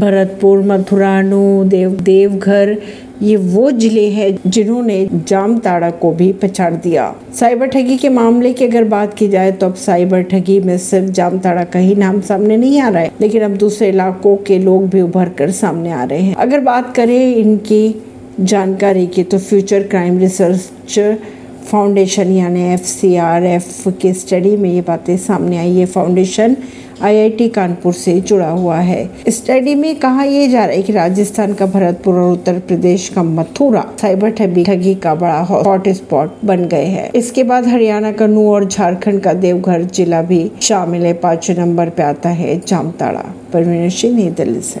भरतपुर मथुरानु देव, देवघर, ये वो ज़िले हैं जिन्होंने जामताड़ा को भी पछाड़ दिया। साइबर ठगी के मामले की अगर बात की जाए तो अब साइबर ठगी में सिर्फ़ जामताड़ा का ही नाम सामने नहीं आ रहा है, लेकिन अब दूसरे इलाकों के लोग भी उभर कर सामने आ रहे हैं। अगर बात करें इनकी जानकारी की तो फ्यूचर क्राइम रिसर्च फाउंडेशन यानी एफ़ सी आर एफ़ की स्टडी में ये बातें सामने आई। है फाउंडेशन आईआईटी कानपुर से जुड़ा हुआ है। स्टडी में कहा यह जा रहा है कि राजस्थान का भरतपुर और उत्तर प्रदेश का मथुरा साइबर ठगी ठगी का बड़ा हॉट स्पॉट बन गए हैं। इसके बाद हरियाणा का नू और झारखंड का देवघर जिला भी शामिल है। पाँचवें नंबर पे आता है जामताड़ा। परवीन सिंह, नई दिल्ली से।